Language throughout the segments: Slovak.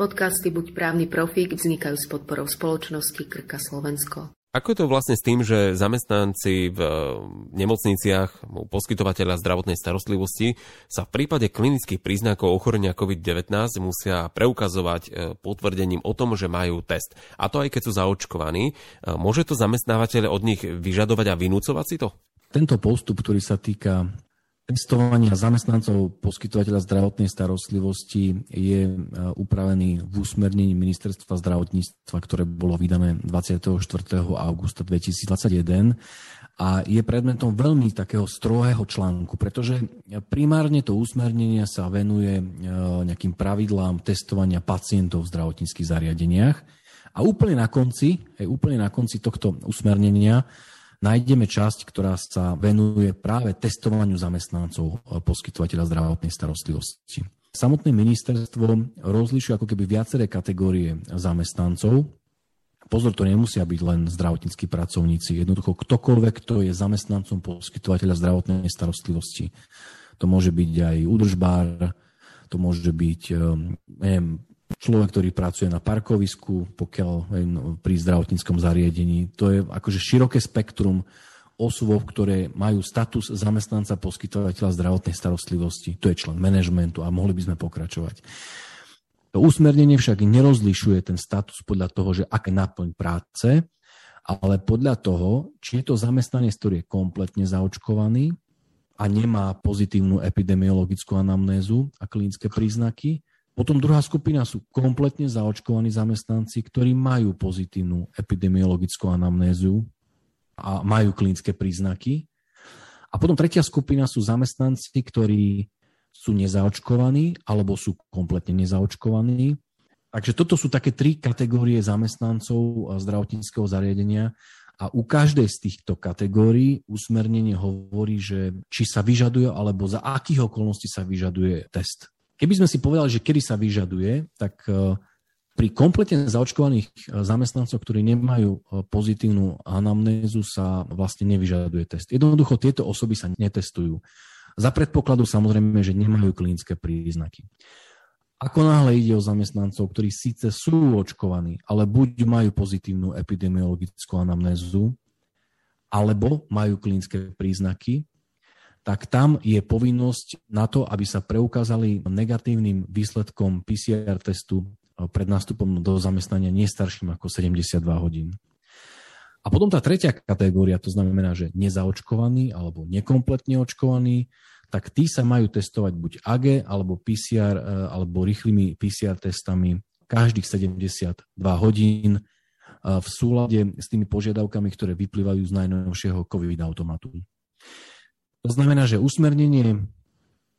Podcasty Buď právny profík vznikajú s podporou spoločnosti Krka Slovensko. Ako je to vlastne s tým, že zamestnanci v nemocniciach u poskytovateľa zdravotnej starostlivosti sa v prípade klinických príznakov ochorenia COVID-19 musia preukazovať e, potvrdením o tom, že majú test. A to aj keď sú zaočkovaní. E, môže to zamestnávateľ od nich vyžadovať a vynúcovať si to? Tento postup, ktorý sa týka testovania zamestnancov poskytovateľa zdravotnej starostlivosti je e, upravený v úsmernení ministerstva zdravotníctva, ktoré bolo vydané 24. augusta 2021 a je predmetom veľmi takého strohého článku, pretože primárne to úsmernenie sa venuje e, nejakým pravidlám testovania pacientov v zdravotníckých zariadeniach a úplne na konci, aj úplne na konci tohto usmernenia nájdeme časť, ktorá sa venuje práve testovaniu zamestnancov eh, poskytovateľa zdravotnej starostlivosti. Samotné ministerstvo rozlišuje ako keby viaceré kategórie zamestnancov. Pozor, to nemusia byť len zdravotníckí pracovníci. Jednoducho ktokoľvek, kto je zamestnancom poskytovateľa zdravotnej starostlivosti. To môže byť aj údržbár, to môže byť eh, neviem, človek, ktorý pracuje na parkovisku, pokiaľ no, pri zdravotníckom zariadení. To je akože široké spektrum osôb, ktoré majú status zamestnanca poskytovateľa zdravotnej starostlivosti. To je člen manažmentu a mohli by sme pokračovať. To usmernenie však nerozlišuje ten status podľa toho, že aké náplň práce, ale podľa toho, či je to zamestnanec, ktorý je kompletne zaočkovaný a nemá pozitívnu epidemiologickú anamnézu a klinické príznaky, potom druhá skupina sú kompletne zaočkovaní zamestnanci, ktorí majú pozitívnu epidemiologickú anamnéziu a majú klinické príznaky. A potom tretia skupina sú zamestnanci, ktorí sú nezaočkovaní alebo sú kompletne nezaočkovaní. Takže toto sú také tri kategórie zamestnancov zdravotníckého zariadenia a u každej z týchto kategórií usmernenie hovorí, že či sa vyžaduje alebo za akých okolností sa vyžaduje test. Keby sme si povedali, že kedy sa vyžaduje, tak e, pri kompletne zaočkovaných e, zamestnancoch, ktorí nemajú e, pozitívnu anamnézu, sa vlastne nevyžaduje test. Jednoducho tieto osoby sa netestujú. Za predpokladu samozrejme, že nemajú klinické príznaky. Ako náhle ide o zamestnancov, ktorí síce sú očkovaní, ale buď majú pozitívnu epidemiologickú anamnézu, alebo majú klinické príznaky, tak tam je povinnosť na to, aby sa preukázali negatívnym výsledkom PCR testu eh, pred nástupom do zamestnania nestarším ako 72 hodín. A potom tá tretia kategória, to znamená, že nezaočkovaní alebo nekompletne očkovaní, tak tí sa majú testovať buď AG alebo PCR eh, alebo rýchlymi PCR testami každých 72 hodín eh, v súlade s tými požiadavkami, ktoré vyplývajú z najnovšieho COVID automatu. To znamená, že usmernenie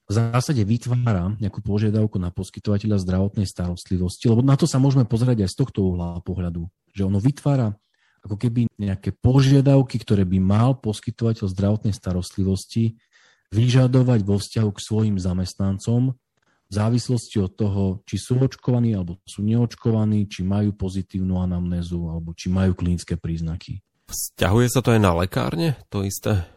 v zásade vytvára nejakú požiadavku na poskytovateľa zdravotnej starostlivosti, lebo na to sa môžeme pozerať aj z tohto uhla pohľadu, že ono vytvára ako keby nejaké požiadavky, ktoré by mal poskytovateľ zdravotnej starostlivosti vyžadovať vo vzťahu k svojim zamestnancom v závislosti od toho, či sú očkovaní alebo sú neočkovaní, či majú pozitívnu anamnézu alebo či majú klinické príznaky. Vzťahuje sa to aj na lekárne, to isté?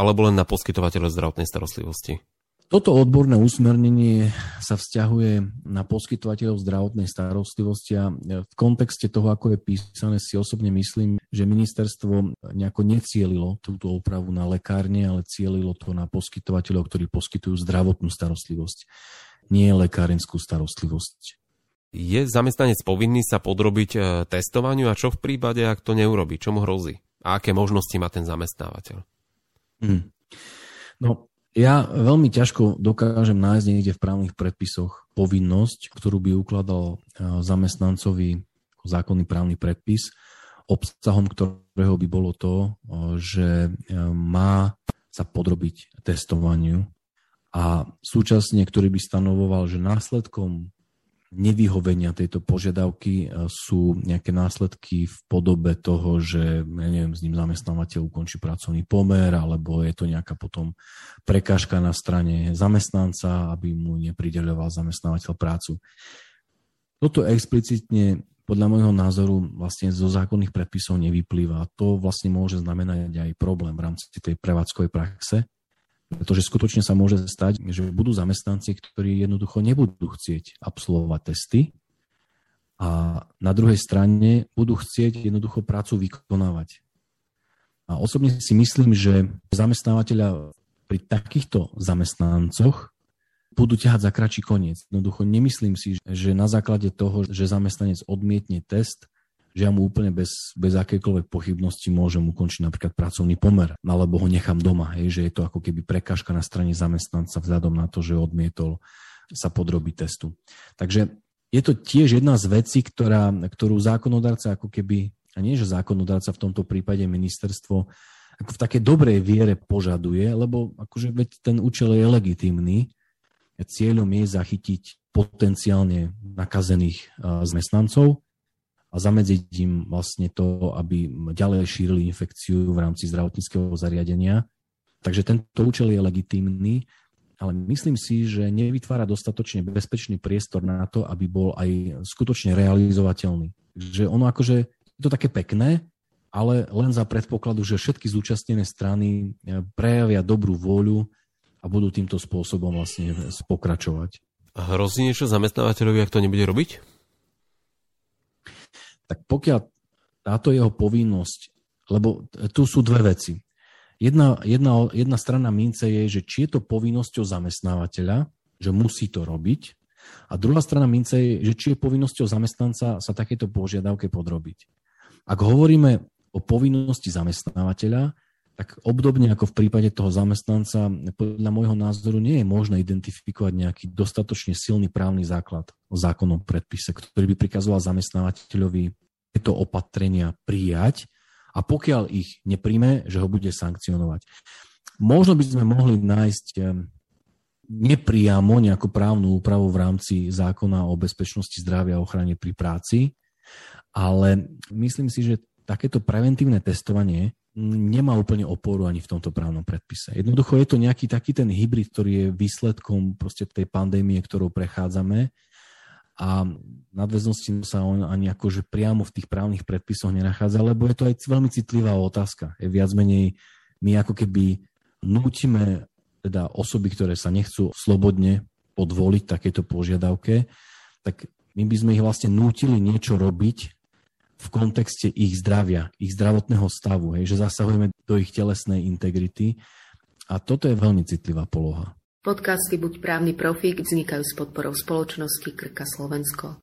Alebo len na poskytovateľov zdravotnej starostlivosti? Toto odborné usmernenie sa vzťahuje na poskytovateľov zdravotnej starostlivosti a v kontexte toho, ako je písané, si osobne myslím, že ministerstvo nejako necielilo túto opravu na lekárne, ale cielilo to na poskytovateľov, ktorí poskytujú zdravotnú starostlivosť, nie lekárenskú starostlivosť. Je zamestnanec povinný sa podrobiť e, testovaniu a čo v prípade, ak to neurobi? Čo mu hrozí? A aké možnosti má ten zamestnávateľ? Hmm. No, ja veľmi ťažko dokážem nájsť niekde v právnych predpisoch povinnosť, ktorú by ukladal zamestnancovi zákonný právny predpis, obsahom ktorého by bolo to, že má sa podrobiť testovaniu a súčasne, ktorý by stanovoval, že následkom nevyhovenia tejto požiadavky e, sú nejaké následky v podobe toho, že ja neviem, s ním zamestnávateľ ukončí pracovný pomer, alebo je to nejaká potom prekážka na strane zamestnanca, aby mu neprideľoval zamestnávateľ prácu. Toto explicitne podľa môjho názoru vlastne zo zákonných predpisov nevyplýva. To vlastne môže znamenať aj problém v rámci tej prevádzkovej praxe, pretože skutočne sa môže stať, že budú zamestnanci, ktorí jednoducho nebudú chcieť absolvovať testy a na druhej strane budú chcieť jednoducho prácu vykonávať. A osobne si myslím, že zamestnávateľa pri takýchto zamestnancoch budú ťahať za kračí koniec. Jednoducho nemyslím si, že na základe toho, že zamestnanec odmietne test, že ja mu úplne bez, bez akékoľvek pochybnosti môžem ukončiť napríklad pracovný pomer, alebo ho nechám doma, hej, že je to ako keby prekážka na strane zamestnanca vzhľadom na to, že odmietol sa podrobiť testu. Takže je to tiež jedna z vecí, ktorá, ktorú zákonodárca ako keby, a nie že zákonodárca v tomto prípade ministerstvo, ako v takej dobrej viere požaduje, lebo akože veď ten účel je legitimný. Cieľom je zachytiť potenciálne nakazených zamestnancov a zamedziť im vlastne to, aby ďalej šírili infekciu v rámci zdravotníckého zariadenia. Takže tento účel je legitímny ale myslím si, že nevytvára dostatočne bezpečný priestor na to, aby bol aj skutočne realizovateľný. Že ono akože je to také pekné, ale len za predpokladu, že všetky zúčastnené strany e, prejavia dobrú vôľu a budú týmto spôsobom vlastne pokračovať. A hrozí niečo zamestnávateľovi, ak to nebude robiť? Tak pokiaľ táto jeho povinnosť, lebo tu sú dve veci. Jedna, jedna, jedna strana mince je, že či je to povinnosťou zamestnávateľa, že musí to robiť, a druhá strana mince je, že či je povinnosťou zamestnanca sa takéto požiadavke podrobiť. Ak hovoríme o povinnosti zamestnávateľa, tak obdobne ako v prípade toho zamestnanca, podľa môjho názoru nie je možné identifikovať nejaký dostatočne silný právny základ o zákonnom predpise, ktorý by prikazoval zamestnávateľovi tieto opatrenia prijať a pokiaľ ich nepríjme, že ho bude sankcionovať. Možno by sme mohli nájsť nepriamo nejakú právnu úpravu v rámci zákona o bezpečnosti zdravia a ochrane pri práci, ale myslím si, že takéto preventívne testovanie nemá úplne oporu ani v tomto právnom predpise. Jednoducho je to nejaký taký ten hybrid, ktorý je výsledkom proste tej pandémie, ktorou prechádzame a nadväznosti sa on ani akože priamo v tých právnych predpisoch nenachádza, lebo je to aj veľmi citlivá otázka. Je viac menej, my ako keby nútime teda osoby, ktoré sa nechcú slobodne podvoliť takéto požiadavke, tak my by sme ich vlastne nútili niečo robiť v kontexte ich zdravia, ich zdravotného stavu, hej, že zasahujeme do ich telesnej integrity a toto je veľmi citlivá poloha. Podcasty Buď právny profík vznikajú s podporou spoločnosti Krka Slovensko.